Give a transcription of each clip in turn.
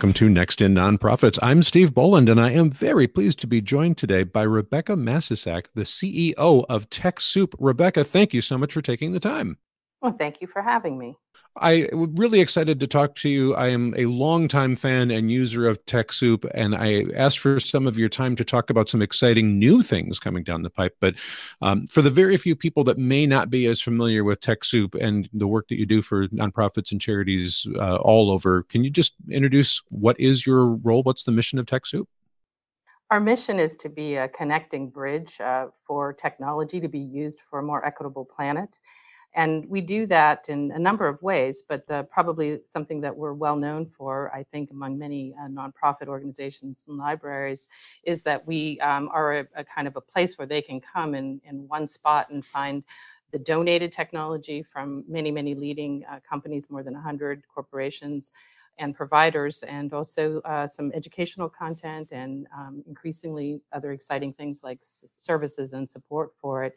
Welcome to Next in Nonprofits. I'm Steve Boland, and I am very pleased to be joined today by Rebecca Masisak, the CEO of TechSoup. Rebecca, thank you so much for taking the time. Well, thank you for having me. I am really excited to talk to you. I am a longtime fan and user of TechSoup, and I asked for some of your time to talk about some exciting new things coming down the pipe. But um, for the very few people that may not be as familiar with TechSoup and the work that you do for nonprofits and charities uh, all over, can you just introduce what is your role? What's the mission of TechSoup? Our mission is to be a connecting bridge uh, for technology to be used for a more equitable planet. And we do that in a number of ways, but the, probably something that we're well known for, I think, among many uh, nonprofit organizations and libraries, is that we um, are a, a, kind of a place where they can come in, in one spot and find the donated technology from many, many leading uh, companies, more than 100 corporations, and providers, and also uh, some educational content and um, increasingly other exciting things like services and support for it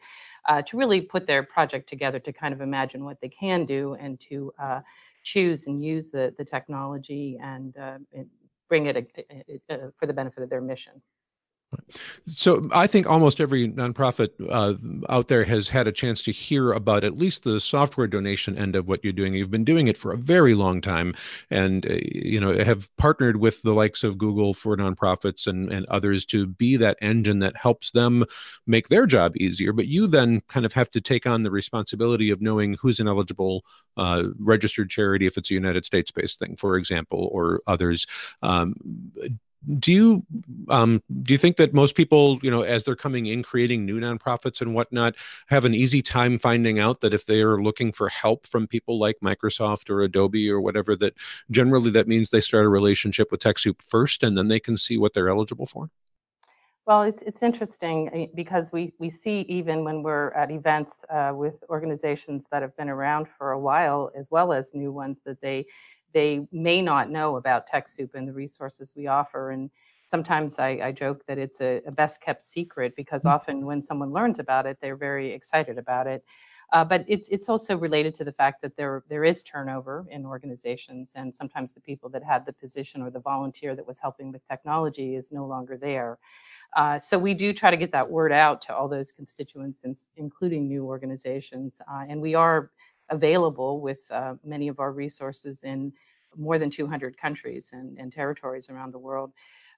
uh, to really put their project together to kind of imagine what they can do and to uh, choose and use the, the technology and, uh, and bring it a, a, a, for the benefit of their mission. So I think almost every nonprofit uh, out there has had a chance to hear about at least the software donation end of what you're doing. You've been doing it for a very long time, and uh, you know have partnered with the likes of Google for nonprofits and and others to be that engine that helps them make their job easier. But you then kind of have to take on the responsibility of knowing who's an eligible uh, registered charity if it's a United States-based thing, for example, or others. Um, do you um, do you think that most people you know as they're coming in creating new nonprofits and whatnot have an easy time finding out that if they are looking for help from people like microsoft or adobe or whatever that generally that means they start a relationship with techsoup first and then they can see what they're eligible for? Well, it's it's interesting eh, because we we see even when we're at events uh, with organizations that have been around for a while, as well as new ones, that they they may not know about TechSoup and the resources we offer. And sometimes I, I joke that it's a, a, best kept secret because mm. often when someone learns about it, they're very excited about it. Uh, but it's it's also related to the fact that there there is turnover in organizations, and sometimes the people that had the position or the volunteer that was helping with technology is no longer there. Uh, so we do try to get that word out to all those constituents, including new organizations, uh, and we are available with uh, many of our resources in more than 200 countries and, and territories around the world.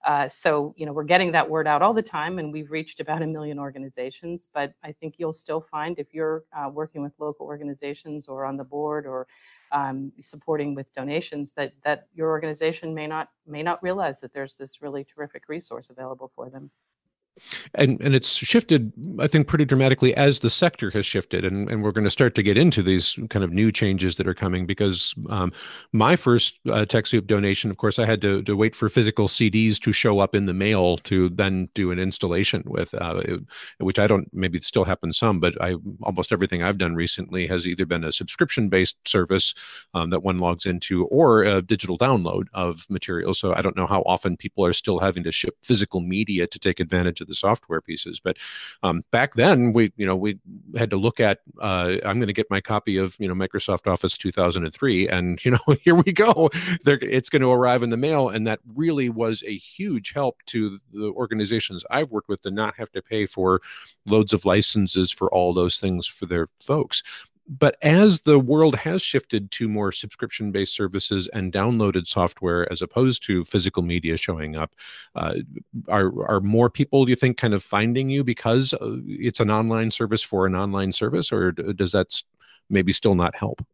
Uh, so, you know, we're getting that word out all the time, and we've reached about a million organizations. But I think you'll still find if you're uh, working with local organizations or on the board or um, supporting with donations, that that your organization may not may not realize that there's this really terrific resource available for them and and it's shifted i think pretty dramatically as the sector has shifted and, and we're going to start to get into these kind of new changes that are coming because um, my first uh, TechSoup donation of course i had to, to wait for physical cds to show up in the mail to then do an installation with uh, it, which i don't maybe it still happens some but i almost everything i've done recently has either been a subscription based service um, that one logs into or a digital download of material. so i don't know how often people are still having to ship physical media to take advantage of the software pieces. But um, back then, we you know we had to look at. Uh, I'm going to get my copy of you know Microsoft Office 2003, and you know here we go. There, it's going to arrive in the mail, and that really was a huge help to the organizations I've worked with to not have to pay for loads of licenses for all those things for their folks but as the world has shifted to more subscription based services and downloaded software as opposed to physical media showing up uh, are, are more people do you think kind of finding you because uh, it's an online service for an online service or does that maybe still not help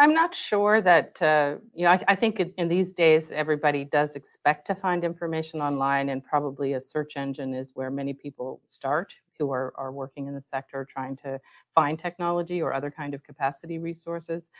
I'm not sure that, uh, you know, I, I think in, these days, everybody does expect to find information online, and probably a search engine is where many people start who are, are working in the sector trying to find technology or other kind of capacity resources.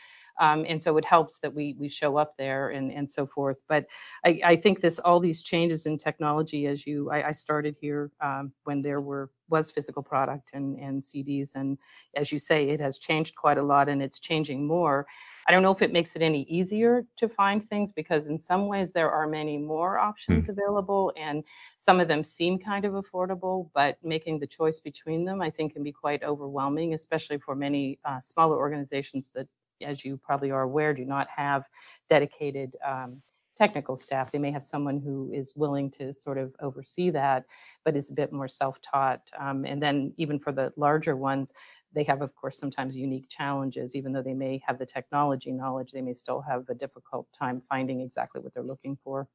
Um, and so it helps that we we show up there and and so forth. But I, I think this all these changes in technology, as you I, I started here um, when there were was physical product and and CDs, and as you say, it has changed quite a lot, and it's changing more. I don't know if it makes it any easier to find things because in some ways there are many more options mm. available and some of them seem kind of affordable, but making the choice between them I think can be quite overwhelming, especially for many uh, smaller organizations that, as you probably are aware, do not have dedicated um, technical staff. They may have someone who is willing to sort of oversee that, but is a bit more self-taught. Um, and then even for the larger ones, they have, of course, sometimes unique challenges. Even though they may have the technology knowledge, they may still have a difficult time finding exactly what they're looking for.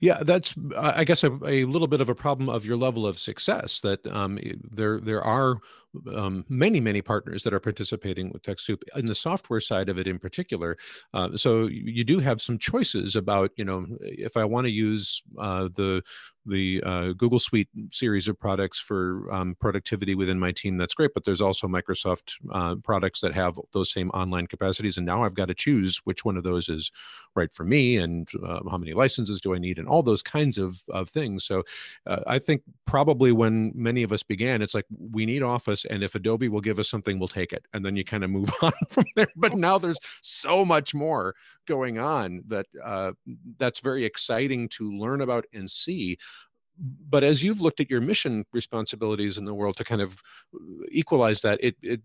Yeah, that's I guess a, a, little bit of a problem of your level of success. That um, there there are um, many many partners that are participating with TechSoup in the software side of it in particular. Uh, so you do have some choices about you know if I want to use uh, the the uh, Google Suite series of products for um, productivity within my team. That's great, but there's also Microsoft uh, products that have those same online capacities, and now I've got to choose which one of those is right for me, and uh, how many licenses do I need, and all those kinds of of things. So uh, I think probably when many of us began, it's like we need Office and if Adobe will give us something, we'll take it. And then you kind of move on from there. But now there's so much more going on that uh, that's very exciting to learn about and see but as you've looked at your mission responsibilities in the world to kind of equalize that it, it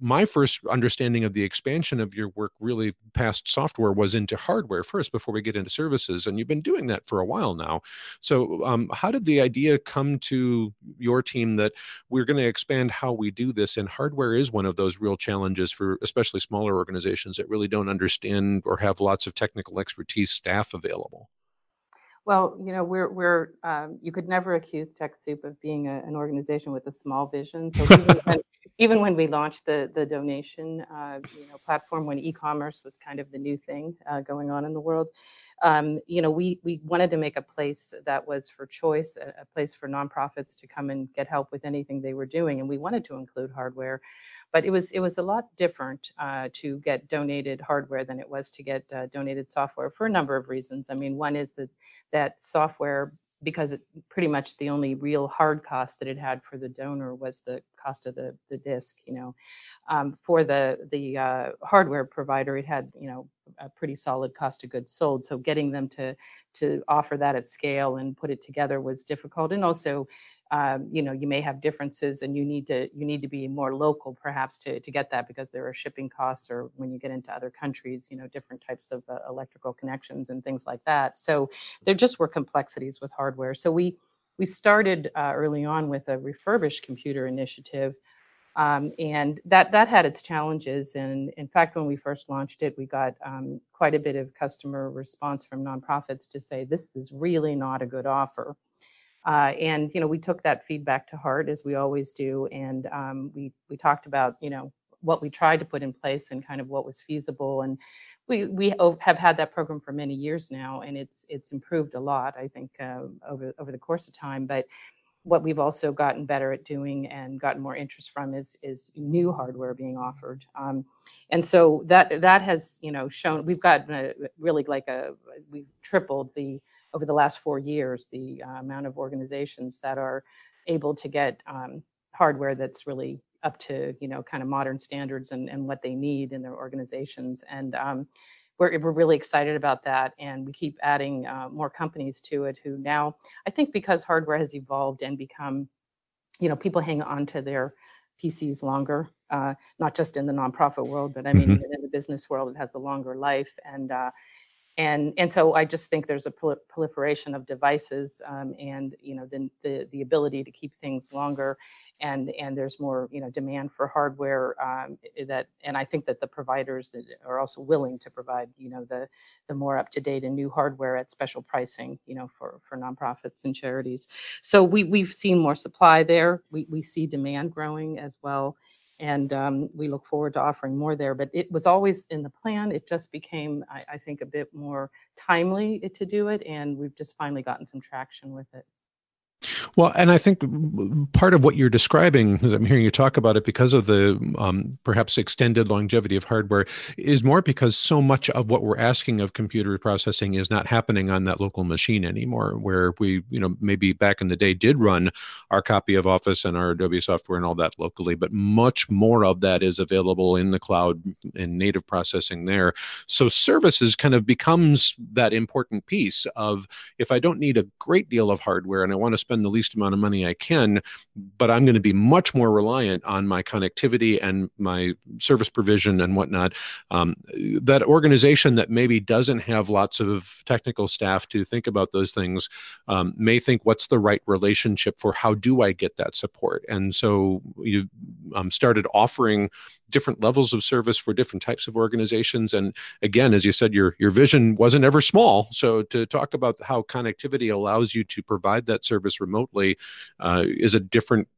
my first understanding of the expansion of your work really past software was into hardware first before we get into services and you've been doing that for a while now so um, how did the idea come to your team that we're going to expand how we do this and hardware is one of those real challenges for especially smaller organizations that really don't understand or have lots of technical expertise staff available well, you know, we're we're um, you could never accuse TechSoup of being a, an organization with a small vision. So when, even when we launched the the donation, uh, you know, platform when e-commerce was kind of the new thing uh, going on in the world, um, you know, we we wanted to make a place that was for choice, a, a place for nonprofits to come and get help with anything they were doing, and we wanted to include hardware but it was it was a lot different uh, to get donated hardware than it was to get uh, donated software for a number of reasons. I mean, one is that that software because it pretty much the only real hard cost that it had for the donor was the cost of the the disc. You know, um, for the the uh, hardware provider, it had you know a pretty solid cost of goods sold. So getting them to to offer that at scale and put it together was difficult, and also um, you know you may have differences and you need to you need to be more local perhaps to, to get that because there are shipping costs or when you get into other countries you know different types of uh, electrical connections and things like that. So there just were complexities with hardware. So we we started uh, early on with a refurbished computer initiative um, and that that had its challenges. And in fact when we first launched it we got um, quite a bit of customer response from nonprofits to say this is really not a good offer uh, and you know, we took that feedback to heart as we always do, and um, we we talked about you know what we tried to put in place and kind of what was feasible. And we we have had that program for many years now, and it's it's improved a lot, I think, uh, over over the course of time. But what we've also gotten better at doing and gotten more interest from is is new hardware being offered um, and so that that has you know shown we've got really like a we've tripled the over the last four years, the uh, amount of organizations that are able to get um, hardware that's really up to you know kind of modern standards and, and what they need in their organizations and um, we're, we're really excited about that and we keep adding uh, more companies to it who now i think because hardware has evolved and become you know people hang on to their pcs longer uh, not just in the nonprofit world but i mean mm-hmm. in the business world it has a longer life and uh, and and so I just think there's a proliferation of devices um, and you know the, the, the ability to keep things longer and and there's more you know demand for hardware um, that and I think that the providers that are also willing to provide you know the the more up to date and new hardware at special pricing you know for for nonprofits and charities. So we we've seen more supply there. We we see demand growing as well and um, we look forward to offering more there. But it was always in the plan. It just became, I, I think, a bit more timely to do it, and we've just finally gotten some traction with it. Well, and I think part of what you're describing, as I'm hearing you talk about it, because of the um, perhaps extended longevity of hardware, is more because so much of what we're asking of computer processing is not happening on that local machine anymore. Where we, you know, maybe back in the day did run our copy of Office and our Adobe software and all that locally, but much more of that is available in the cloud and native processing there. So services kind of becomes that important piece of if I don't need a great deal of hardware and I want to spend the least amount of money I can, but I'm going to be much more reliant on my connectivity and my service provision and whatnot. Um, that organization that maybe doesn't have lots of technical staff to think about those things um, may think, what's the right relationship for how do I get that support? And so you um, started offering different levels of service for different types of organizations. And again, as you said, your your vision wasn't ever small. So to talk about how connectivity allows you to provide that service remotely uh, is a different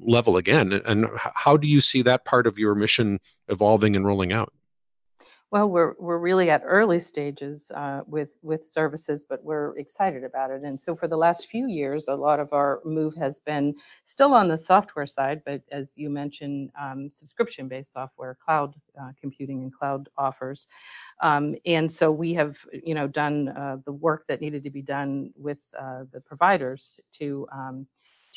level again. And how do you see that part of your mission evolving and rolling out? Well, we're we're really at early stages uh, with with services, but we're excited about it. And so, for the last few years, a lot of our move has been still on the software side, but as you mentioned, um, subscription-based software, cloud uh, computing, and cloud offers. Um, and so, we have you know done uh, the work that needed to be done with uh, the providers to um,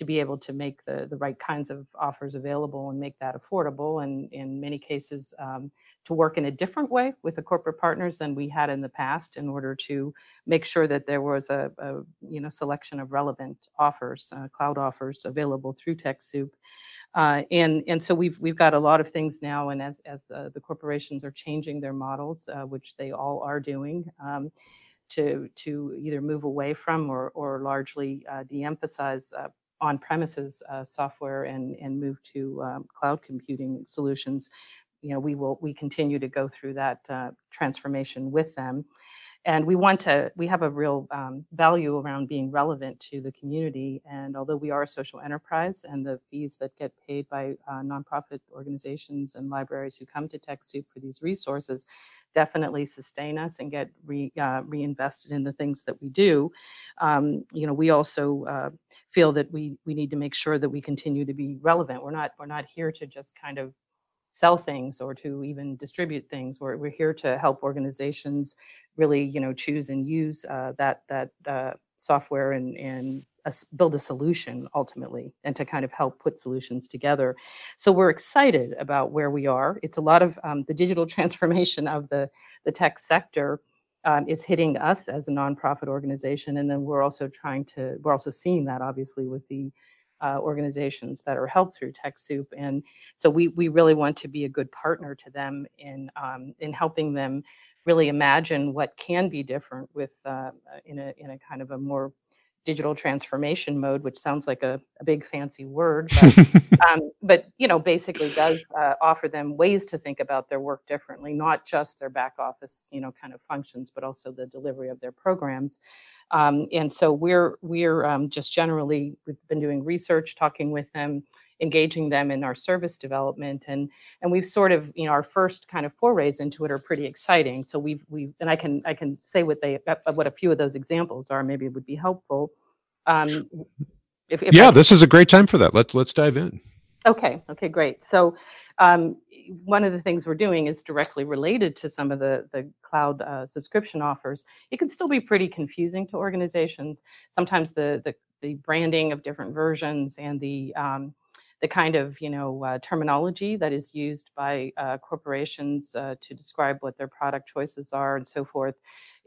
to be able to make the, the right kinds of offers available and make that affordable and in many cases um, to work in a different way with the corporate partners than we had in the past in order to make sure that there was a, a you know selection of relevant offers uh, cloud offers available through TechSoup. Uh, and and so we've we've got a lot of things now, and as as uh, the corporations are changing their models, uh, which they all are doing, um, to to either move away from or or largely uh, de-emphasize uh, on-premises uh, software and and move to um, cloud computing solutions, you know, we will we continue to go through that uh, transformation with them, and we want to we have a real um, value around being relevant to the community. And although we are a social enterprise, and the fees that get paid by uh, nonprofit organizations and libraries who come to TechSoup for these resources definitely sustain us and get re, uh, reinvested in the things that we do. Um, you know, we also uh, feel that we we need to make sure that we continue to be relevant. We're not we're not here to just kind of sell things or to even distribute things. We're we're here to help organizations really you know choose and use uh, that that uh, software and and a, build a solution ultimately and to kind of help put solutions together so we're excited about where we are it's a lot of um, the digital transformation of the the tech sector um, is hitting us as a nonprofit organization. And then we're also trying to, we're also seeing that obviously with the uh, organizations that are helped through TechSoup. And so we, we really want to be a good partner to them in, um, in helping them really imagine what can be different with uh, in, a, in a kind of a more digital transformation mode, which sounds like a, a big fancy word, but, um, but, you know, basically does uh, offer them ways to think about their work differently, not just their back office, you know, kind of functions, but also the delivery of their programs. Um, and so we're we're um, just generally we've been doing research, talking with them, engaging them in our service development and and we've sort of you know our first kind of forays into it are pretty exciting. So we've we've and i can i can say what they uh, what a few of those examples are maybe it would be helpful. Um if, if yeah I, this is a great time for that. Let's let's dive in. Okay okay great. So um one of the things we're doing is directly related to some of the, the cloud uh, subscription offers. It can still be pretty confusing to organizations. Sometimes the, the, the branding of different versions and the um, the kind of you know uh, terminology that is used by uh, corporations uh, to describe what their product choices are and so forth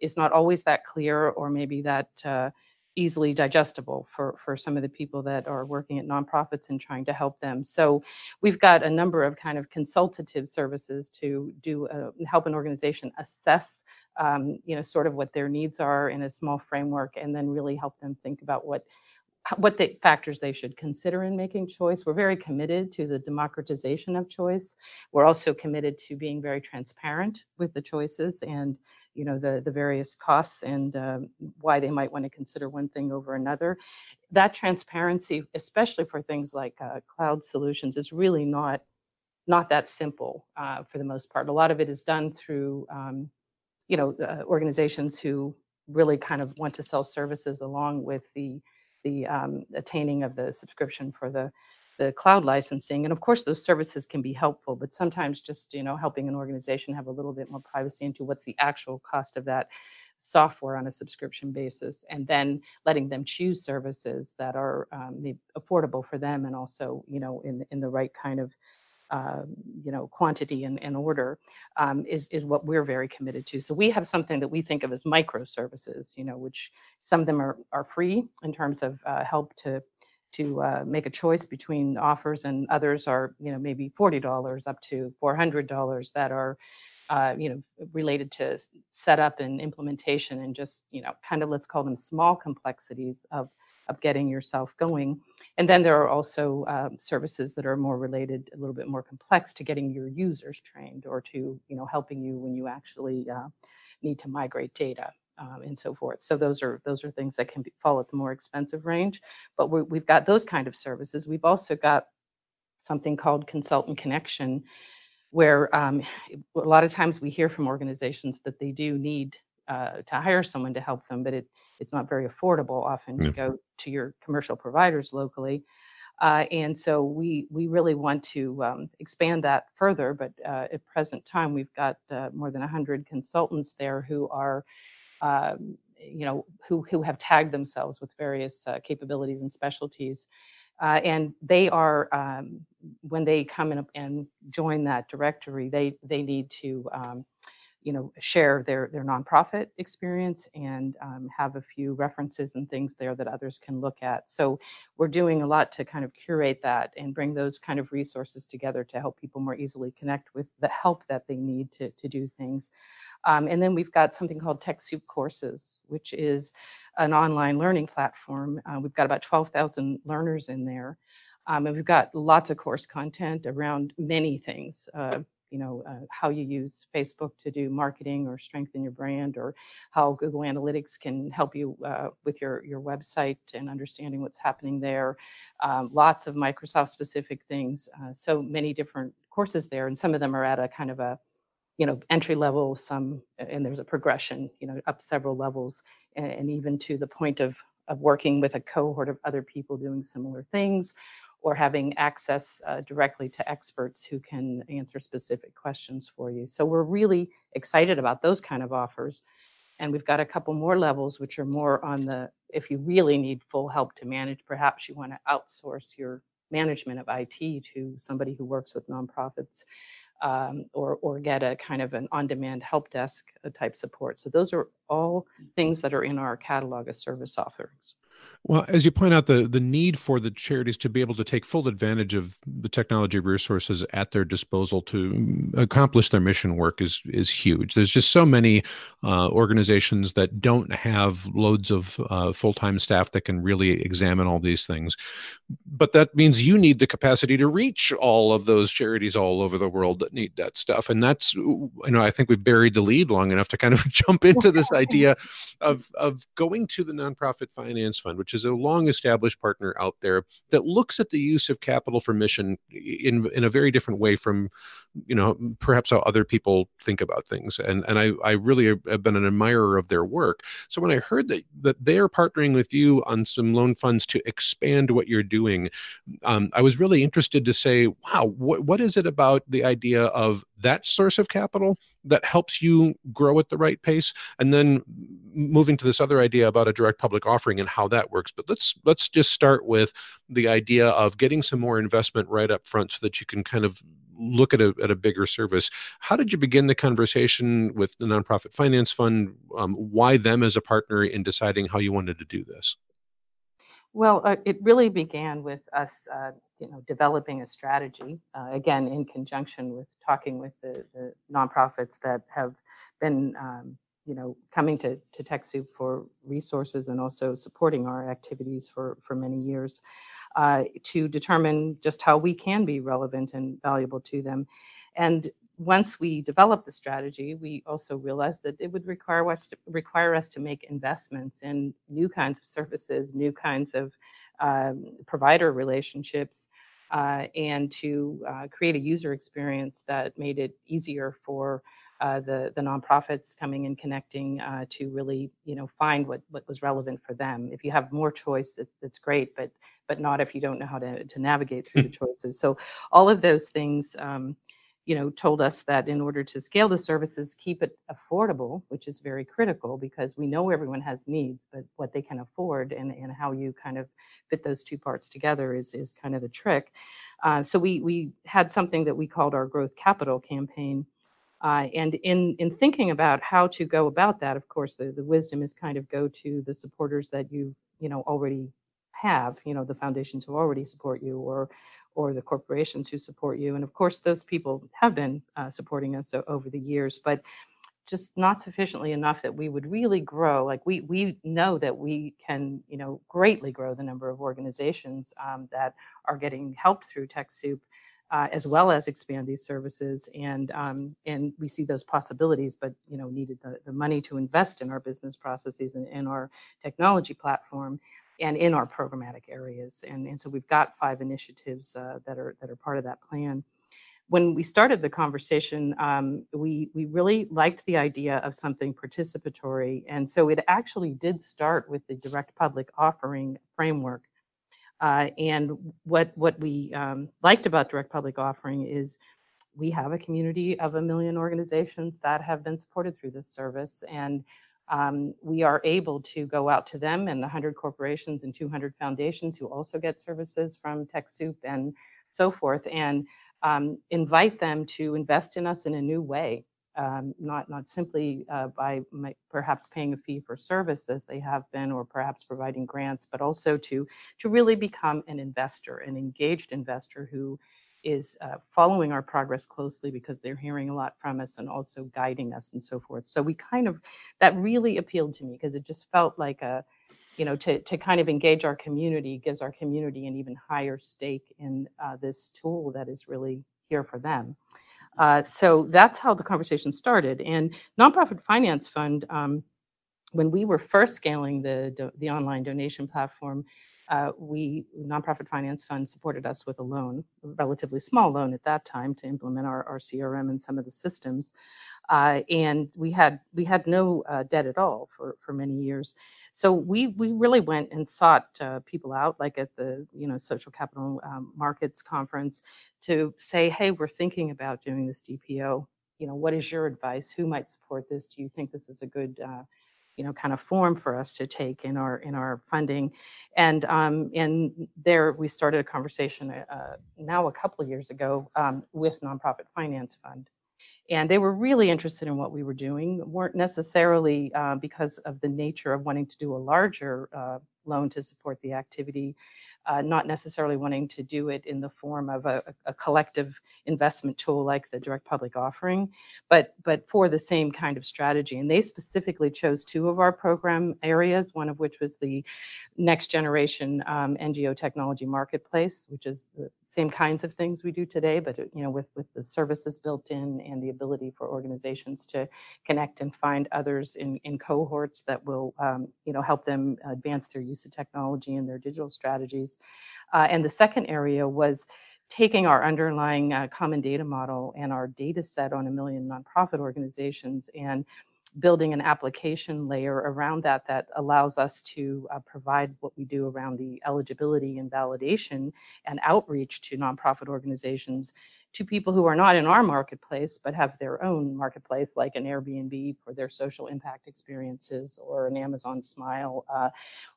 is not always that clear or maybe that uh, easily digestible for, for some of the people that are working at nonprofits and trying to help them. So we've got a number of kind of consultative services to do uh, help an organization assess um, you know sort of what their needs are in a small framework and then really help them think about what what the factors they should consider in making choice. We're very committed to the democratization of choice. We're also committed to being very transparent with the choices and you know the the various costs and um, why they might want to consider one thing over another. That transparency, especially for things like uh, cloud solutions, is really not not that simple uh, for the most part. A lot of it is done through um, you know uh, organizations who really kind of want to sell services along with the the um, attaining of the subscription for the the cloud licensing and of course those services can be helpful but sometimes just you know helping an organization have a little bit more privacy into what's the actual cost of that software on a subscription basis and then letting them choose services that are um, affordable for them and also you know in in the right kind of uh, you know, quantity and, and order um, is, is what we're very committed to. So we have something that we think of as microservices, you know, which some of them are, are free in terms of uh, help to to uh, make a choice between offers and others are, you know, maybe $40 up to $400 that are, uh, you know, related to setup and implementation and just, you know, kind of let's call them small complexities of of getting yourself going. And then there are also um, services that are more related, a little bit more complex to getting your users trained or to, you know, helping you when you actually uh, need to migrate data. Um, and so forth. So those are those are things that can be, fall at the more expensive range. But we have got those kind of services. We've also got something called consultant connection, where um, a lot of times we hear from organizations that they do need uh, to hire someone to help them, but it it's not very affordable often to go to your commercial providers locally. Uh, and so we we really want to um, expand that further. But uh, at present time, we've got uh, more than 100 consultants there who are, um, you know, who who have tagged themselves with various uh, capabilities and specialties. Uh, and they are um, when they come in and join that directory, they they need to um, you know, share their their nonprofit experience and um, have a few references and things there that others can look at. So we're doing a lot to kind of curate that and bring those kind of resources together to help people more easily connect with the help that they need to to do things. Um, and then we've got something called TechSoup Courses, which is an online learning platform. Uh, we've got about 12,000 learners in there. Um, and we've got lots of course content around many things. Uh, you know, uh, how you use Facebook to do marketing or strengthen your brand, or how Google Analytics can help you uh, with your, your website and understanding what's happening there. Um, lots of Microsoft specific things. Uh, so many different courses there, and some of them are at a kind of a you know entry level some and there's a progression you know up several levels and, and even to the point of of working with a cohort of other people doing similar things or having access uh, directly to experts who can answer specific questions for you. So we're really excited about those kind of offers. And we've got a couple more levels, which are more on the, if you really need full help to manage, perhaps you want to outsource your management of IT to somebody who works with nonprofits um, or, or get a kind of an on-demand help desk uh, type support. So those are all things that are in our catalog of service offerings. Well, as you point out, the the need for the charities to be able to take full advantage of the technology resources at their disposal to mm, accomplish their mission work is is huge. There's just so many uh, organizations that don't have loads of uh, full time staff that can really examine all these things. But that means you need the capacity to reach all of those charities all over the world that need that stuff. And that's you know I think we've buried the lead long enough to kind of jump into this idea of of going to the nonprofit finance fund, which is a long established partner out there that looks at the use of capital for mission in in a very different way from you know perhaps how other people think about things. And and I I really have been an admirer of their work. So when I heard that that they're partnering with you on some loan funds to expand what you're doing um, I was really interested to say wow what what is it about the idea of that source of capital that helps you grow at the right pace and then moving to this other idea about a direct public offering and how that works. But let's let's just start with the idea of getting some more investment right up front so that you can kind of look at a, at a bigger service. How did you begin the conversation with the nonprofit finance fund? Um, why them as a partner in deciding how you wanted to do this? Well, uh, it really began with us, uh, you know, developing a strategy. Uh, again, in conjunction with talking with the, the nonprofits that have been, um, you know, coming to to TechSoup for resources and also supporting our activities for for many years, uh, to determine just how we can be relevant and valuable to them. And once we developed the strategy, we also realized that it would require us to, require us to make investments in new kinds of services, new kinds of um, provider relationships, uh, and to uh, create a user experience that made it easier for uh, the the nonprofits coming and connecting uh, to really you know find what what was relevant for them. If you have more choice, it, it's great, but but not if you don't know how to to navigate through the choices. So all of those things. Um, you know, told us that in order to scale the services, keep it affordable, which is very critical because we know everyone has needs, but what they can afford and, and how you kind of fit those two parts together is, is kind of the trick. Uh, so we, we had something that we called our growth capital campaign. Uh, and in, in thinking about how to go about that, of course, the, the wisdom is kind of go to the supporters that you, you know, already have, you know, the foundations who already support you or or the corporations who support you. And of course, those people have been uh, supporting us over the years, but just not sufficiently enough that we would really grow. Like we we know that we can, you know, greatly grow the number of organizations um, that are getting help through TechSoup. Uh, as well as expand these services and um, and we see those possibilities but you know needed the, the money to invest in our business processes and in our technology platform and in our programmatic areas. And, and so we've got five initiatives uh, that are that are part of that plan. When we started the conversation, um, we we really liked the idea of something participatory, and so it actually did start with the direct public offering framework. Uh, and what what we um, liked about direct public offering is we have a community of a million organizations that have been supported through this service, and um, we are able to go out to them and 100 corporations and 200 foundations who also get services from TechSoup and so forth, and um, invite them to invest in us in a new way, um, not not simply uh, by my, perhaps paying a fee for service as they have been, or perhaps providing grants, but also to to really become an investor, an engaged investor who is uh, following our progress closely because they're hearing a lot from us and also guiding us and so forth. So we kind of that really appealed to me because it just felt like a you know to to kind of engage our community gives our community an even higher stake in uh, this tool that is really here for them. Uh, so that's how the conversation started. And nonprofit finance fund. Um, when we were first scaling the the online donation platform, uh, we nonprofit finance fund supported us with a loan, a relatively small loan at that time, to implement our, our CRM and some of the systems. Uh, and we had we had no uh, debt at all for for many years. So we we really went and sought uh, people out, like at the you know social capital um, markets conference, to say, hey, we're thinking about doing this DPO. You know, what is your advice? Who might support this? Do you think this is a good uh, you know kind of form for us to take in our in our funding. And um, and there we started a conversation uh, now a couple years ago um, with nonprofit finance fund. And they were really interested in what we were doing weren't necessarily uh, because of the nature of wanting to do a larger uh, loan to support the activity uh, not necessarily wanting to do it in the form of a, a, collective investment tool like the direct public offering, but but for the same kind of strategy. And they specifically chose two of our program areas, one of which was the next generation um, NGO technology marketplace, which is the same kinds of things we do today, but you know with with the services built in and the ability for organizations to connect and find others in in cohorts that will um, you know help them advance their use of technology and their digital strategies. Uh, and the second area was taking our underlying uh, common data model and our data set on a million nonprofit organizations and building an application layer around that that allows us to uh, provide what we do around the eligibility and validation and outreach to nonprofit organizations to people who are not in our marketplace but have their own marketplace like an airbnb for their social impact experiences or an amazon smile uh,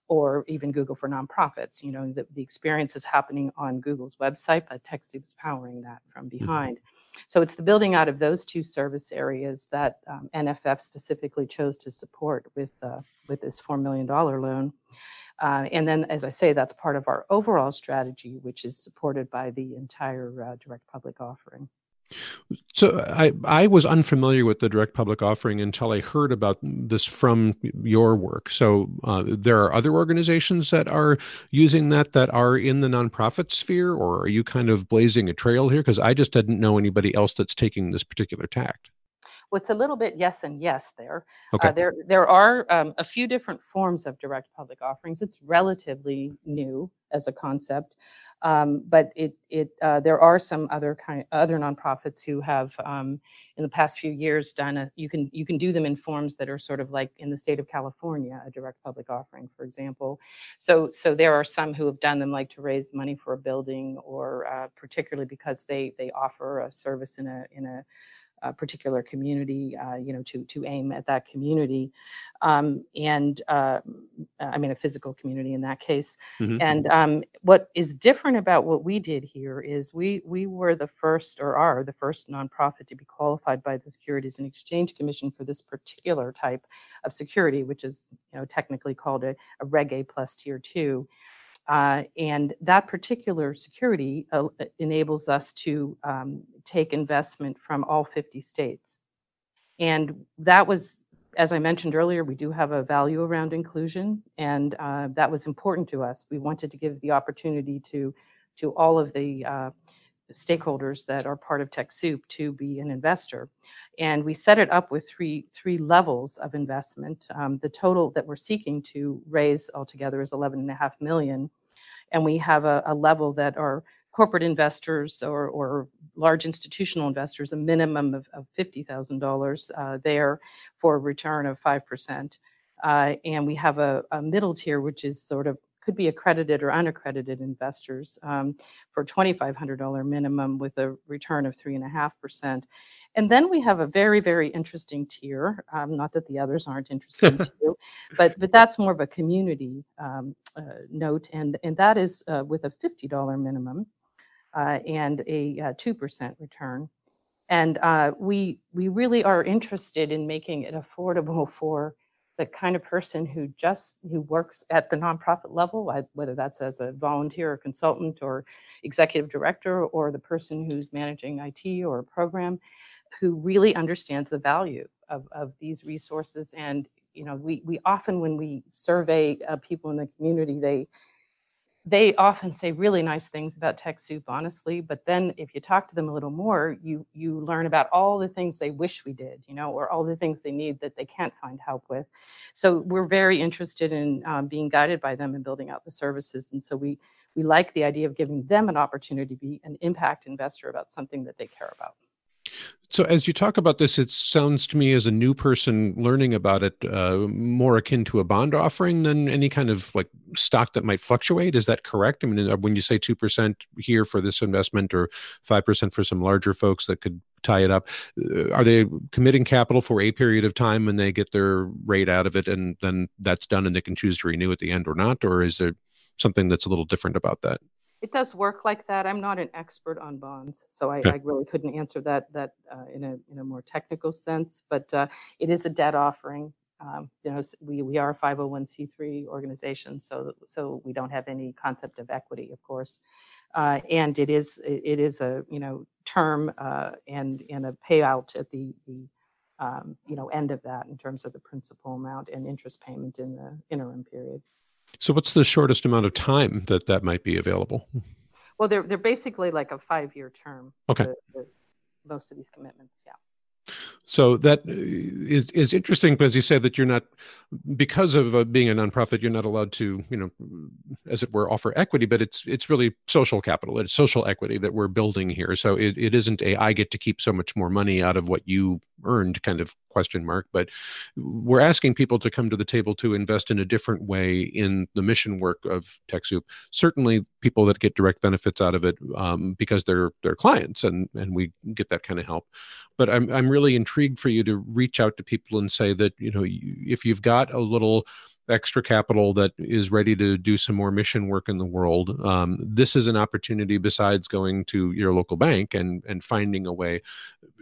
or even google for nonprofits you know the, the experience is happening on google's website but techsoup is powering that from mm-hmm. behind mm-hmm. So it's the building out of those two service areas that um, NFF specifically chose to support with uh, with this four million dollar loan. Uh, and then, as I say, that's part of our overall strategy, which is supported by the entire uh, direct public offering. So I I was unfamiliar with the direct public offering until I heard about this from your work. So uh, there are other organizations that are using that that are in the nonprofit sphere, or are you kind of blazing a trail here? Because I just didn't know anybody else that's taking this particular tact. Well, it's a little bit yes and yes there. Okay. Uh, there, there are um, a few different forms of direct public offerings. It's relatively new as a concept, um, but it, it, uh, there are some other kind, other nonprofits who have, um, in the past few years, done a. You can, you can do them in forms that are sort of like in the state of California, a direct public offering, for example. So, so there are some who have done them, like to raise money for a building, or uh, particularly because they they offer a service in a in a a particular community, uh, you know, to to aim at that community, um, and uh, I mean a physical community in that case. Mhm. And um, what is different about what we did here is we we were the first or are the first nonprofit to be qualified by the Securities and Exchange Commission for this particular type of security, which is you know technically called a, a Reg A plus Tier Two. Uh, and that particular security uh, enables us to um, take investment from all 50 states. And that was, as I mentioned earlier, we do have a value around inclusion, and uh, that was important to us. We wanted to give the opportunity to, to all of the uh, stakeholders that are part of TechSoup to be an investor. And we set it up with three, three levels of investment. Um, the total that we're seeking to raise altogether is 11.5 million. And we have a, a level that are corporate investors or, or large institutional investors, a minimum of, of $50,000 uh, there for a return of 5%. Uh, and we have a, a middle tier, which is sort of could be accredited or unaccredited investors um, for $2,500 minimum with a return of 3.5%. And then we have a very, very interesting tier. Um, not that the others aren't interesting too, but but that's more of a community um, uh, note, and and that is uh, with a $50 minimum uh, and a uh, 2% return. And uh, we we really are interested in making it affordable for the kind of person who just who works at the nonprofit level, whether that's as a volunteer or consultant or executive director, or the person who's managing IT or a program, who really understands the value of, of these resources. And you know, we we often when we survey uh, people in the community, they they often say really nice things about TechSoup, honestly. But then if you talk to them a little more, you you learn about all the things they wish we did, you know, or all the things they need that they can't find help with. So we're very interested in um, being guided by them and building out the services. And so we we like the idea of giving them an opportunity to be an impact investor about something that they care about. So, as you talk about this, it sounds to me as a new person learning about it uh, more akin to a bond offering than any kind of like stock that might fluctuate. Is that correct? I mean, uh, when you say 2% here for this investment or 5% for some larger folks that could tie it up, uh, are they committing capital for a period of time and they get their rate out of it and then that's done and they can choose to renew at the end or not? Or is there something that's a little different about that? It does work like that. I'm not an expert on bonds, so I, Okay. I really couldn't answer that that uh, in a in a more technical sense. But uh, it is a debt offering. Um, you know, we we are a 501c3 organization, so so we don't have any concept of equity, of course. Uh, and it is it it is a you know term uh, and and a payout at the the um, you know end of that in terms of the principal amount and interest payment in the interim period. So, what's the shortest amount of time that that might be available? Well, they're they're basically like a five-year term. Okay. the- the- most of these commitments, yeah. So that uh, is is interesting because you say that you're not because of uh, being a nonprofit, you're not allowed to, you know, as it were, offer equity, but it's it's really social capital, it's social equity that we're building here. So it, it isn't a I get to keep so much more money out of what you earned kind of question mark, but we're asking people to come to the table to invest in a different way in the mission work of TechSoup. Certainly, people that get direct benefits out of it um, because they're they're clients, and and we get that kind of help but I'm I'm really intrigued for you to reach out to people and say that you know if you've got a little extra capital that is ready to do some more mission work in the world, um, this is an opportunity besides going to your local bank and and finding a way.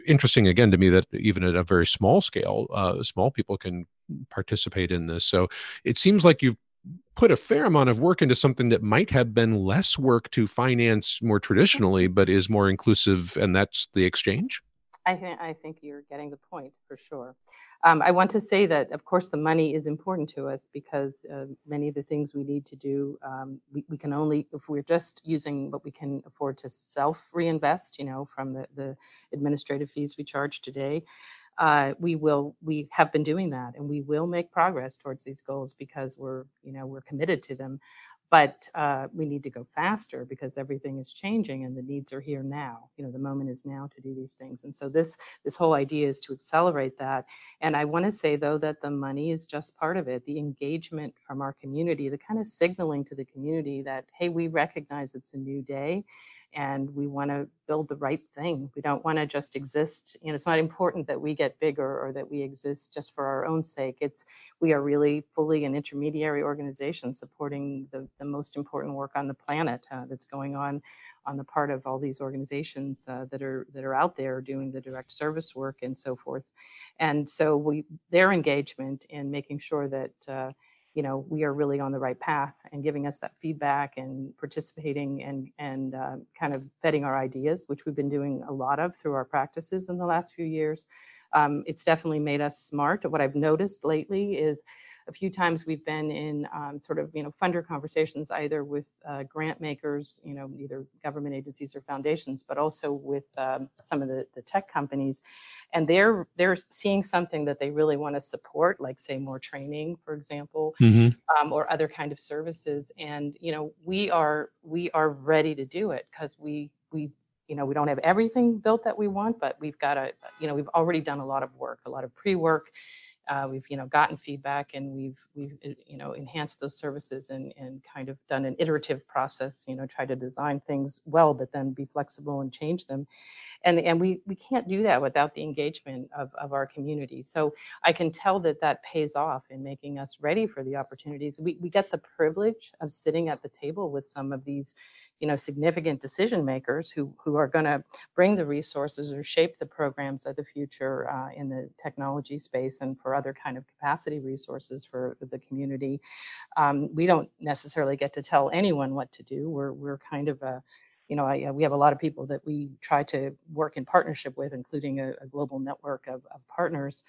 Interesting again to me that even at a very small scale, uh, small people can participate in this. So it seems like you've put a fair amount of work into something that might have been less work to finance more traditionally, but is more inclusive, and that's the exchange. I think I think you're getting the point for sure. Um, I want to say that, of course, the money is important to us because uh, many of the things we need to do, um, we, we can only if we're just using what we can afford to self reinvest, you know, from the the administrative fees we charge today. uh, we will we have been doing that and we will make progress towards these goals because we're you know we're committed to them but uh, we need to go faster because everything is changing and the needs are here now you know the moment is now to do these things and so this this whole idea is to accelerate that and i want to say though that the money is just part of it the engagement from our community the kind of signaling to the community that hey we recognize it's a new day and we want to build the right thing. We don't want to just exist. You know, it's not important that we get bigger or that we exist just for our own sake. It's we are really fully an intermediary organization supporting the, the most important work on the planet uh, that's going on on the part of all these organizations uh, that are that are out there doing the direct service work and so forth. And so we their engagement in making sure that uh, you know we are really on the right path and giving us that feedback and participating and and uh, kind of vetting our ideas which we've been doing a lot of through our practices in the last few years um, it's definitely made us smart what i've noticed lately is a few times we've been in um, sort of you know funder conversations either with uh, grant makers you know either government agencies or foundations but also with um, some of the, the tech companies and they're they're seeing something that they really want to support like say more training for example mm-hmm. um, or other kind of services and you know we are we are ready to do it because we we you know we don't have everything built that we want but we've got a you know we've already done a lot of work a lot of pre-work uh, we've you know gotten feedback and we've we've uh, you know enhanced those services and and kind of done an iterative process you know try to design things well but then be flexible and change them and and we we can't do that without the engagement of of our community. So i can tell that that pays off in making us ready for the opportunities. We, we get the privilege of sitting at the table with some of these you know significant decision makers who who are going to bring the resources or shape the programs of the future uh, in the technology space and for other kind of capacity resources for the community. Um, we don't necessarily get to tell anyone what to do. We're we're kind of a you know, I, we have a lot of people that we try to work in partnership with, including a, a global network of, of partners.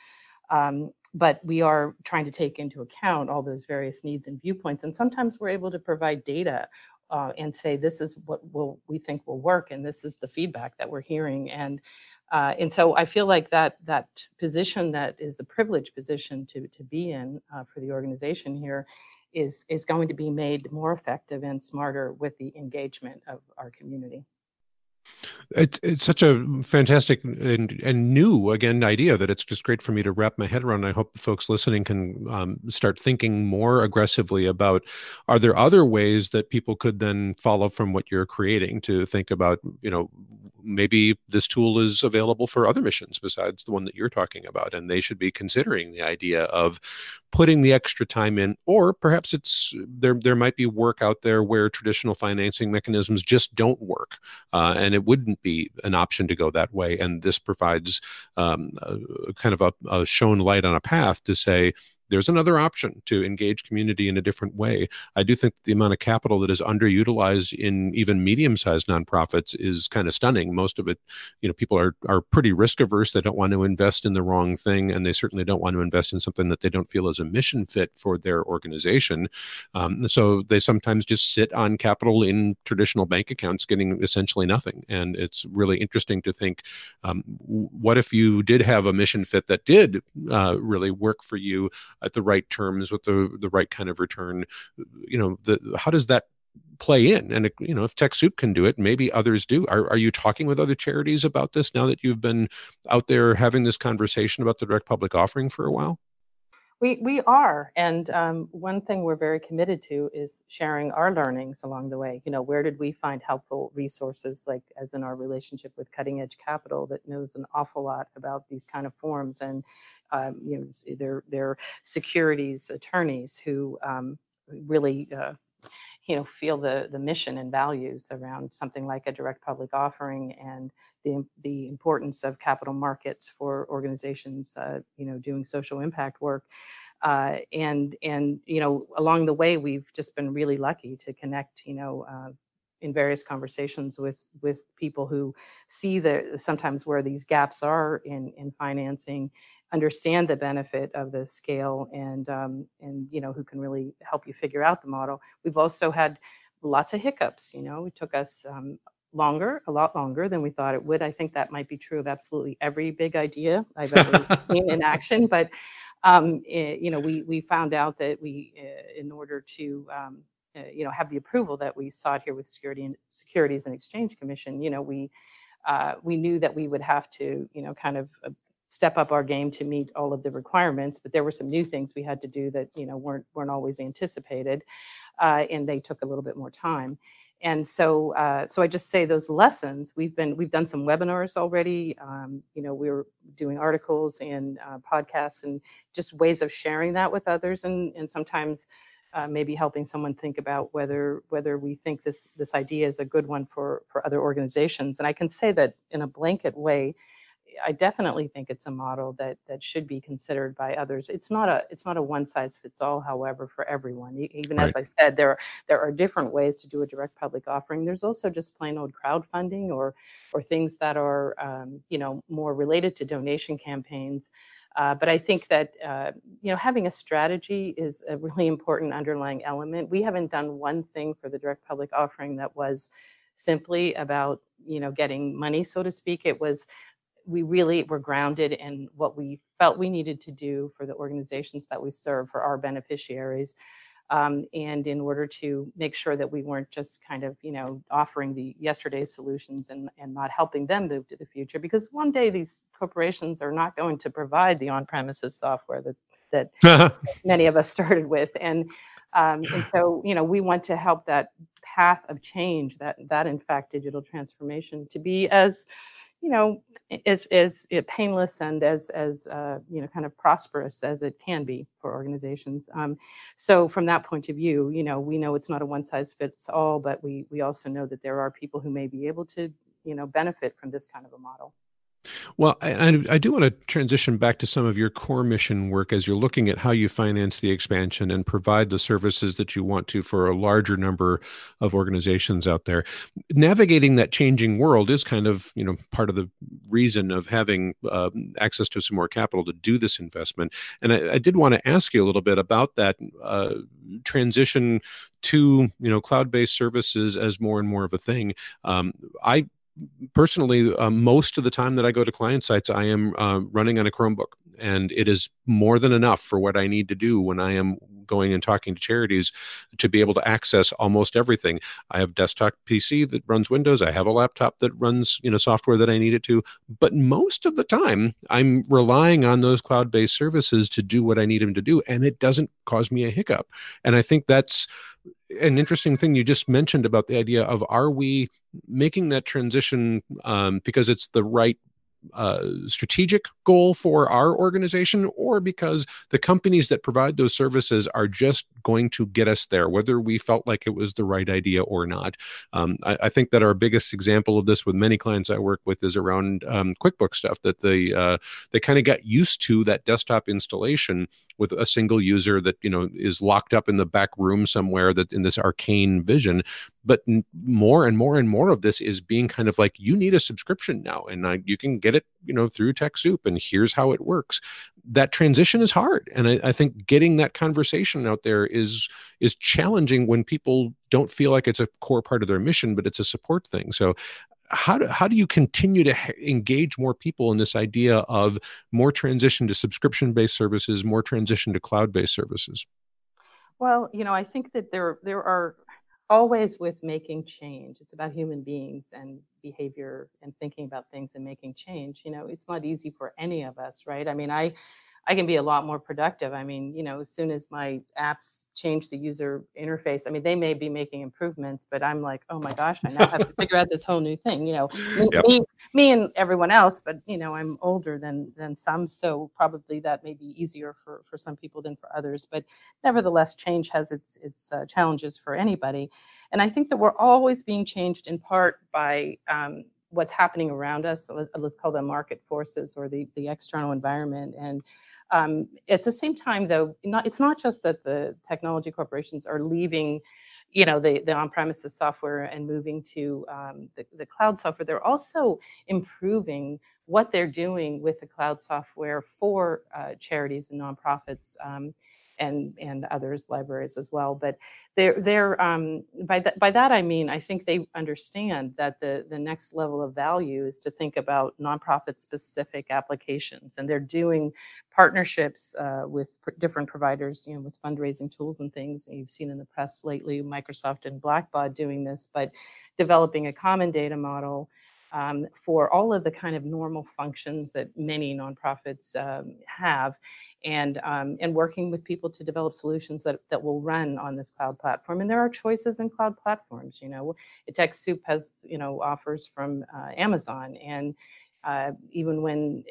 Um, but we are trying to take into account all those various needs and viewpoints. And sometimes we're able to provide data uh, and say this is what will we think will work and this is the feedback that we're hearing and uh, and so I feel like that that position that is a privileged position to to be in uh, for the organization here is is going to be made more effective and smarter with the engagement of our community. It, it's such a fantastic and, and new again idea that it's just great for me to wrap my head around. I hope folks listening can um, start thinking more aggressively about: Are there other ways that people could then follow from what you're creating to think about? You know, maybe this tool is available for other missions besides the one that you're talking about, and they should be considering the idea of putting the extra time in, or perhaps it's there. There might be work out there where traditional financing mechanisms just don't work, uh, and it wouldn't be an option to go that way. And this provides um, a, kind of a, a shown light on a path to say, there's another option to engage community in a different way. I do think the amount of capital that is underutilized in even medium-sized nonprofits is kind of stunning. Most of it, you know, people are are pretty risk averse. They don't want to invest in the wrong thing, and they certainly don't want to invest in something that they don't feel is a mission fit for their organization. Um, so they sometimes just sit on capital in traditional bank accounts, getting essentially nothing. And it's really interesting to think, um, what if you did have a mission fit that did uh, really work for you? At the right terms with the the right kind of return you know the how does that play in? And you know if TechSoup can do it maybe others do. Are, are you talking with other charities about this now that you've been out there having this conversation about the direct public offering for a while we, we are. And um, one thing we're very committed to is sharing our learnings along the way. You know, where did we find helpful resources, like as in our relationship with Cutting Edge Capital, that knows an awful lot about these kind of forms and, um, you know, they're, they're securities attorneys who um, really uh, you know feel the the mission and values around something like a direct public offering and the the importance of capital markets for organizations uh, you know doing social impact work. Uh, and and you know along the way we've just been really lucky to connect you know uh, in various conversations with with people who see the sometimes where these gaps are in in financing understand the benefit of the scale and um, and you know who can really help you figure out the model. We've also had lots of hiccups. You know, it took us um, longer, a lot longer than we thought it would. I think that might be true of absolutely every big idea I've ever seen in action. But um, eh, you know, we we found out that we, uh, in order to um, uh, you know have the approval that we sought here with Security and Securities and Exchange Commission, you know, we uh, we knew that we would have to you know kind of uh, step up our game to meet all of the requirements. But there were some new things we had to do that you know weren't weren't always anticipated, uh, and they took a little bit more time and so uh, so i just say those lessons we've been we've done some webinars already um, you know we're doing articles and uh, podcasts and just ways of sharing that with others and and sometimes uh, maybe helping someone think about whether whether we think this this idea is a good one for for other organizations and i can say that in a blanket way I definitely think it's a model that that should be considered by others. It's not a it's not a one size fits all, however, for everyone. Even right. as I said, there there are different ways to do a direct public offering. There's also just plain old crowdfunding or or things that are um, you know more related to donation campaigns. Uh, but I think that uh, you know having a strategy is a really important underlying element. We haven't done one thing for the direct public offering that was simply about you know getting money so to speak it was we really were grounded in what we felt we needed to do for the organizations that we serve for our beneficiaries um, and in order to make sure that we weren't just kind of you know offering the yesterday's solutions and, and not helping them move to the future because one day these corporations are not going to provide the on-premises software that that many of us started with. And um, and so you know we want to help that path of change that that in fact digital transformation to be as you know, is is painless and as as uh, you know kind of prosperous as it can be for organizations. Um, so from that point of view, you know, we know it's not a one size fits all, but we we also know that there are people who may be able to you know benefit from this kind of a model. Well, I, I, do want to transition back to some of your core mission work as you're looking at how you finance the expansion and provide the services that you want to for a larger number of organizations out there. Navigating that changing world is kind of you know part of the reason of having uh, access to some more capital to do this investment. And I, I did want to ask you a little bit about that uh, transition to you know cloud-based services as more and more of a thing. Um, I personally, uh, most of the time that I go to client sites, I am uh, running on a Chromebook, and it is more than enough for what I need to do when I am going and talking to charities to be able to access almost everything. I have desktop PC that runs Windows. I have a laptop that runs you know software that I need it to. But most of the time, I'm relying on those cloud-based services to do what I need them to do, and it doesn't cause me a hiccup. And I think that's an interesting thing you just mentioned about the idea of are we making that transition um, because it's the right uh, strategic goal for our organization or because the companies that provide those services are just going to get us there, whether we felt like it was the right idea or not. Um, I, I, think that our biggest example of this with many clients I work with is around um, QuickBooks stuff that they uh, they kind of got used to that desktop installation with a single user that you know is locked up in the back room somewhere that in this arcane vision but more and more and more of this is being kind of like you need a subscription now and I, you can get it you know through TechSoup and here's how it works. That transition is hard and I, I, think getting that conversation out there is is challenging when people don't feel like it's a core part of their mission but it's a support thing. So how do, how do you continue to engage more people in this idea of more transition to subscription based services more transition to cloud based services? Well you know i think that there there are always with making change. It's about human beings and behavior and thinking about things and making change. You know, it's not easy for any of us, right? I mean, I I can be a lot more productive. I mean, you know, as soon as my apps change the user interface, I mean, they may be making improvements, but I'm like, oh my gosh, I now have to figure out this whole new thing. You know, yep. me, me and everyone else, but you know, I'm older than than some, so probably that may be easier for for some people than for others. But nevertheless, change has its its uh, challenges for anybody, and I think that we're always being changed in part by um, what's happening around us. Let's call them market forces or the the external environment and um, at the same time, though, not, it's not just that the technology corporations are leaving you know the, the on-premises software and moving to um, the, the cloud software they're also improving what they're doing with the cloud software for uh, charities and nonprofits um, and and others libraries as well. But they're they're um, by that by that I mean I think they understand that the the next level of value is to think about nonprofit specific applications, and they're doing partnerships uh, with pr- different providers, you know, with fundraising tools and things. You've seen in the press lately, Microsoft and Blackbaud doing this, but developing a common data model um, for all of the kind of normal functions that many nonprofits um, have and um, and working with people to develop solutions that, that will run on this cloud platform. And there are choices in cloud platforms. You know, TechSoup has you know offers from uh, Amazon and uh, even when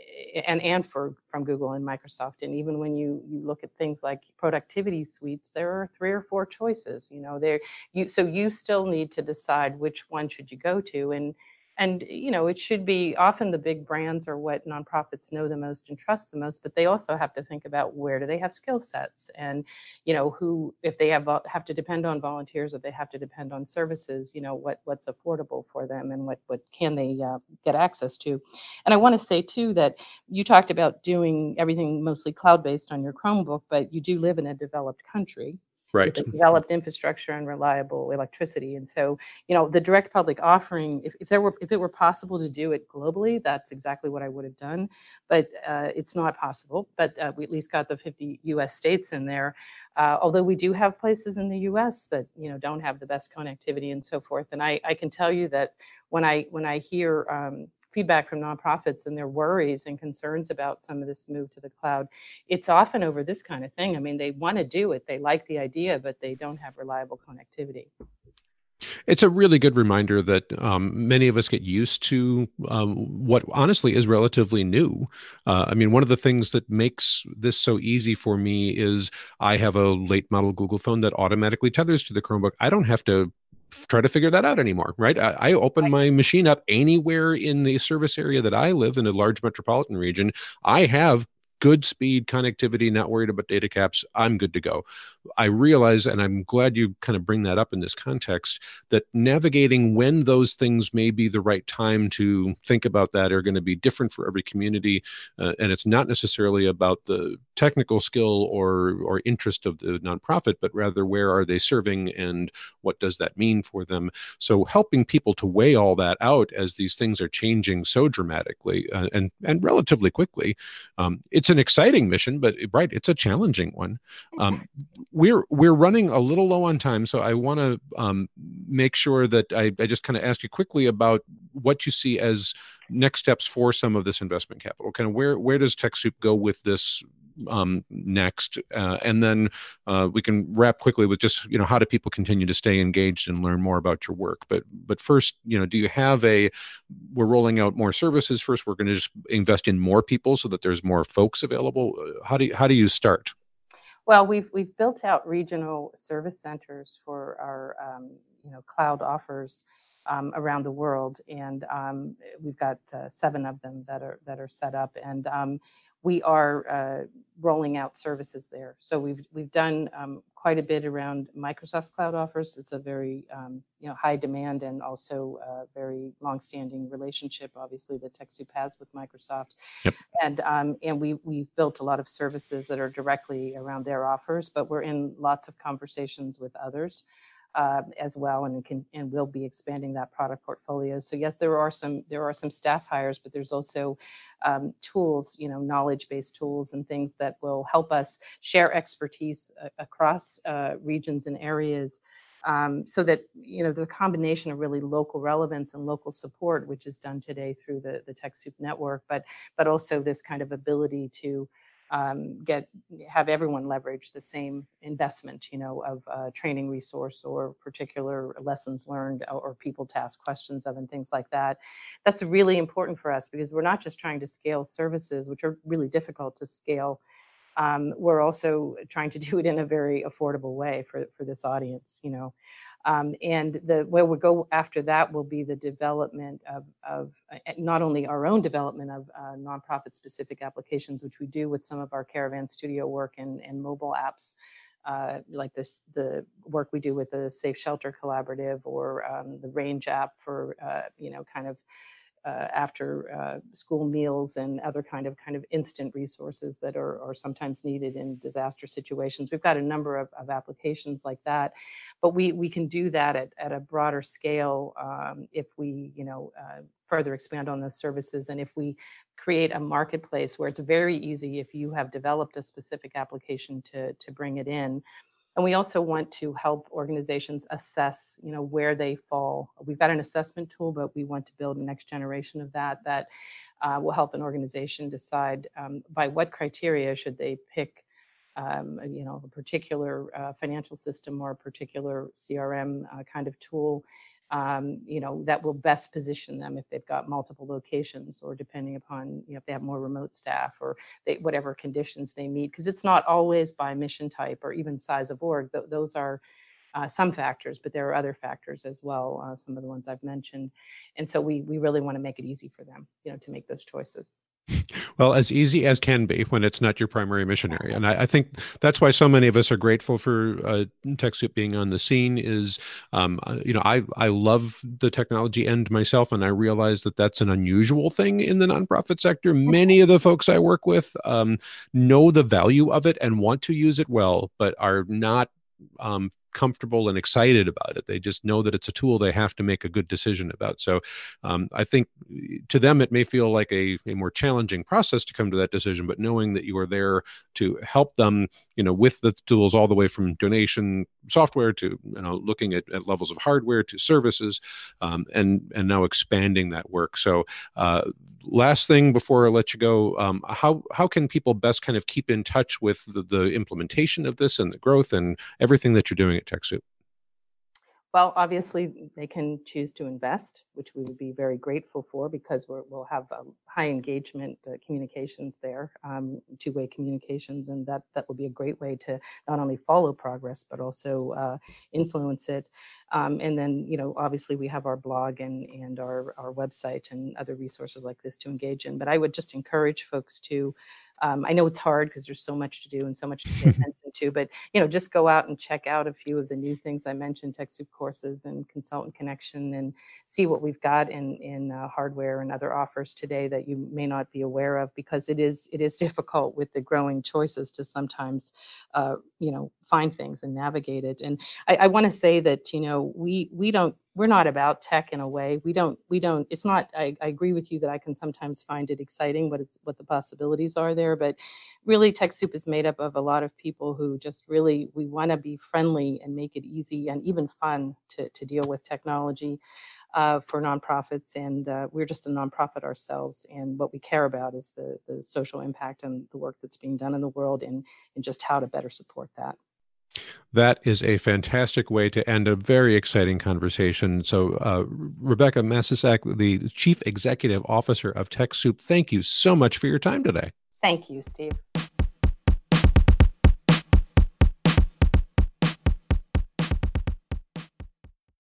and and for from Google and Microsoft. And even when you you look at things like productivity suites, there are three or four choices. You know, there you so you still need to decide which one should you go to and and you know it should be often the big brands are what nonprofits know the most and trust the most but they also have to think about where do they have skill sets and you know who if they have have to depend on volunteers or they have to depend on services you know what what's affordable for them and what what can they uh, get access to. And i want to say too that you talked about doing everything mostly cloud based on your chromebook but you do live in a developed country right. developed infrastructure and reliable electricity. And so you know the direct public offering if, if there were if it were possible to do it globally that's exactly what i would have done. But uh, it's not possible. But uh, we at least got the 50 us states in there. Uh, although we do have places in the us that you know don't have the best connectivity and so forth. And i, I can tell you that when i when i hear um, feedback from nonprofits and their worries and concerns about some of this move to the cloud, it's often over this kind of thing. I mean, they want to do it, they like the idea, but they don't have reliable connectivity. It's a really good reminder that um, many of us get used to um, what honestly is relatively new. Uh, I mean, one of the things that makes this so easy for me is I have a late model Google phone that automatically tethers to the Chromebook. I don't have to try to figure that out anymore, right? I, I open my machine up anywhere in the service area that I live in a large metropolitan region. I have good speed connectivity, not worried about data caps, I'm good to go. I realize, and I'm glad you kind of bring that up in this context, that navigating when those things may be the right time to think about that are going to be different for every community. Uh, and it's not necessarily about the technical skill or, or interest of the nonprofit, but rather where are they serving and what does that mean for them. So helping people to weigh all that out as these things are changing so dramatically uh, and, and relatively quickly, um, it's an exciting mission, but right, it's a challenging one. Um, we're we're running a little low on time, so I want to um, make sure that I, I just kind of ask you quickly about what you see as next steps for some of this investment capital. Kind of where where does TechSoup go with this um, next, uh, and then uh, we can wrap quickly with just you know how do people continue to stay engaged and learn more about your work. But but first, you know, do you have a? We're rolling out more services. First, we're going to just invest in more people so that there's more folks available. Uh, how do you, how do you start? Well, we've we've built out regional service centers for our um, you know cloud offers um, around the world, and um, we've got uh, seven of them that are that are set up, and um, we are uh, rolling out services there. So we've we've done um, quite a bit around Microsoft's cloud offers. It's a very um, you know high demand and also a very long-standing relationship, obviously that TechSoup has with Microsoft. Yep. And um, and we we've built a lot of services that are directly around their offers, but we're in lots of conversations with others uh, as well, and can and will be expanding that product portfolio. So yes, there are some there are some staff hires, but there's also um, tools, you know, knowledge-based tools and things that will help us share expertise uh, across uh, regions and areas. Um, so that you know the combination of really local relevance and local support, which is done today through the the TechSoup network, but but also this kind of ability to um, get have everyone leverage the same investment, you know, of uh, training resource or particular lessons learned or people to ask questions of and things like that. That's really important for us because we're not just trying to scale services, which are really difficult to scale. Um, we're also trying to do it in a very affordable way for for this audience, you know. Um, and the where we go after that will be the development of, of uh, not only our own development of uh, nonprofit specific applications, which we do with some of our Caravan Studio work and, and mobile apps, uh, like this the work we do with the Safe Shelter Collaborative or um, the Range app for uh, you know kind of uh, after uh, school meals and other kind of kind of instant resources that are, are sometimes needed in disaster situations. We've got a number of, of applications like that, but we we can do that at, at a broader scale um, if we you know uh, further expand on those services and if we create a marketplace where it's very easy if you have developed a specific application to to bring it in and we also want to help organizations assess, you know, where they fall. We've got an assessment tool, but we want to build a next generation of that that uh, will help an organization decide um, by what criteria should they pick, um, you know, a particular uh, financial system or a particular CRM uh, kind of tool um, you know, that will best position them if they've got multiple locations or depending upon, you know, if they have more remote staff or they, whatever conditions they meet. Because it's not always by mission type or even size of org. Th- those are uh, some factors, but there are other factors as well, uh, some of the ones I've mentioned. And so we, we really want to make it easy for them, you know, to make those choices. Well, as easy as can be when it's not your primary mission area, and I, I think that's why so many of us are grateful for uh, TechSoup being on the scene. Is um, uh, you know I I love the technology end myself, and I realize that that's an unusual thing in the nonprofit sector. Many of the folks I work with um, know the value of it and want to use it well, but are not um, comfortable and excited about it. They just know that it's a tool they have to make a good decision about. So um, I think to them, it may feel like a, a more challenging process to come to that decision, but knowing that you are there to help them, you know, with the tools all the way from donation software to, you know, looking at, at levels of hardware to services um, and, and now expanding that work. So uh, last thing before I let you go, um, how how can people best kind of keep in touch with the, the implementation of this and the growth and everything that you're doing at TechSoup? Well, obviously, they can choose to invest, which we would be very grateful for because we will have um, high engagement uh, communications there, um, two-way communications, and that that will be a great way to not only follow progress but also uh, influence it. Um, and then, you know, obviously, we have our blog and and our our website and other resources like this to engage in. But I would just encourage folks to um, I know it's hard because there's so much to do and so much to pay attention to, but you know, just go out and check out a few of the new things I mentioned, TechSoup courses and Consultant Connection, and see what we've got in in uh, hardware and other offers today that you may not be aware of, because it is it is difficult with the growing choices to sometimes, uh, you know, find things and navigate it. And I, I want to say that you know we we don't we're not about tech in a way. We don't we don't. It's not. I, I agree with you that I can sometimes find it exciting what it's what the possibilities are there, but really TechSoup is made up of a lot of people who just really we want to be friendly and make it easy and even fun to to deal with technology. Uh, for nonprofits, and uh, we're just a nonprofit ourselves. And what we care about is the the social impact and the work that's being done in the world, and and just how to better support that. That is a fantastic way to end a very exciting conversation. So, uh, Rebecca Masisak, the Chief Executive Officer of TechSoup, thank you so much for your time today. Thank you, Steve.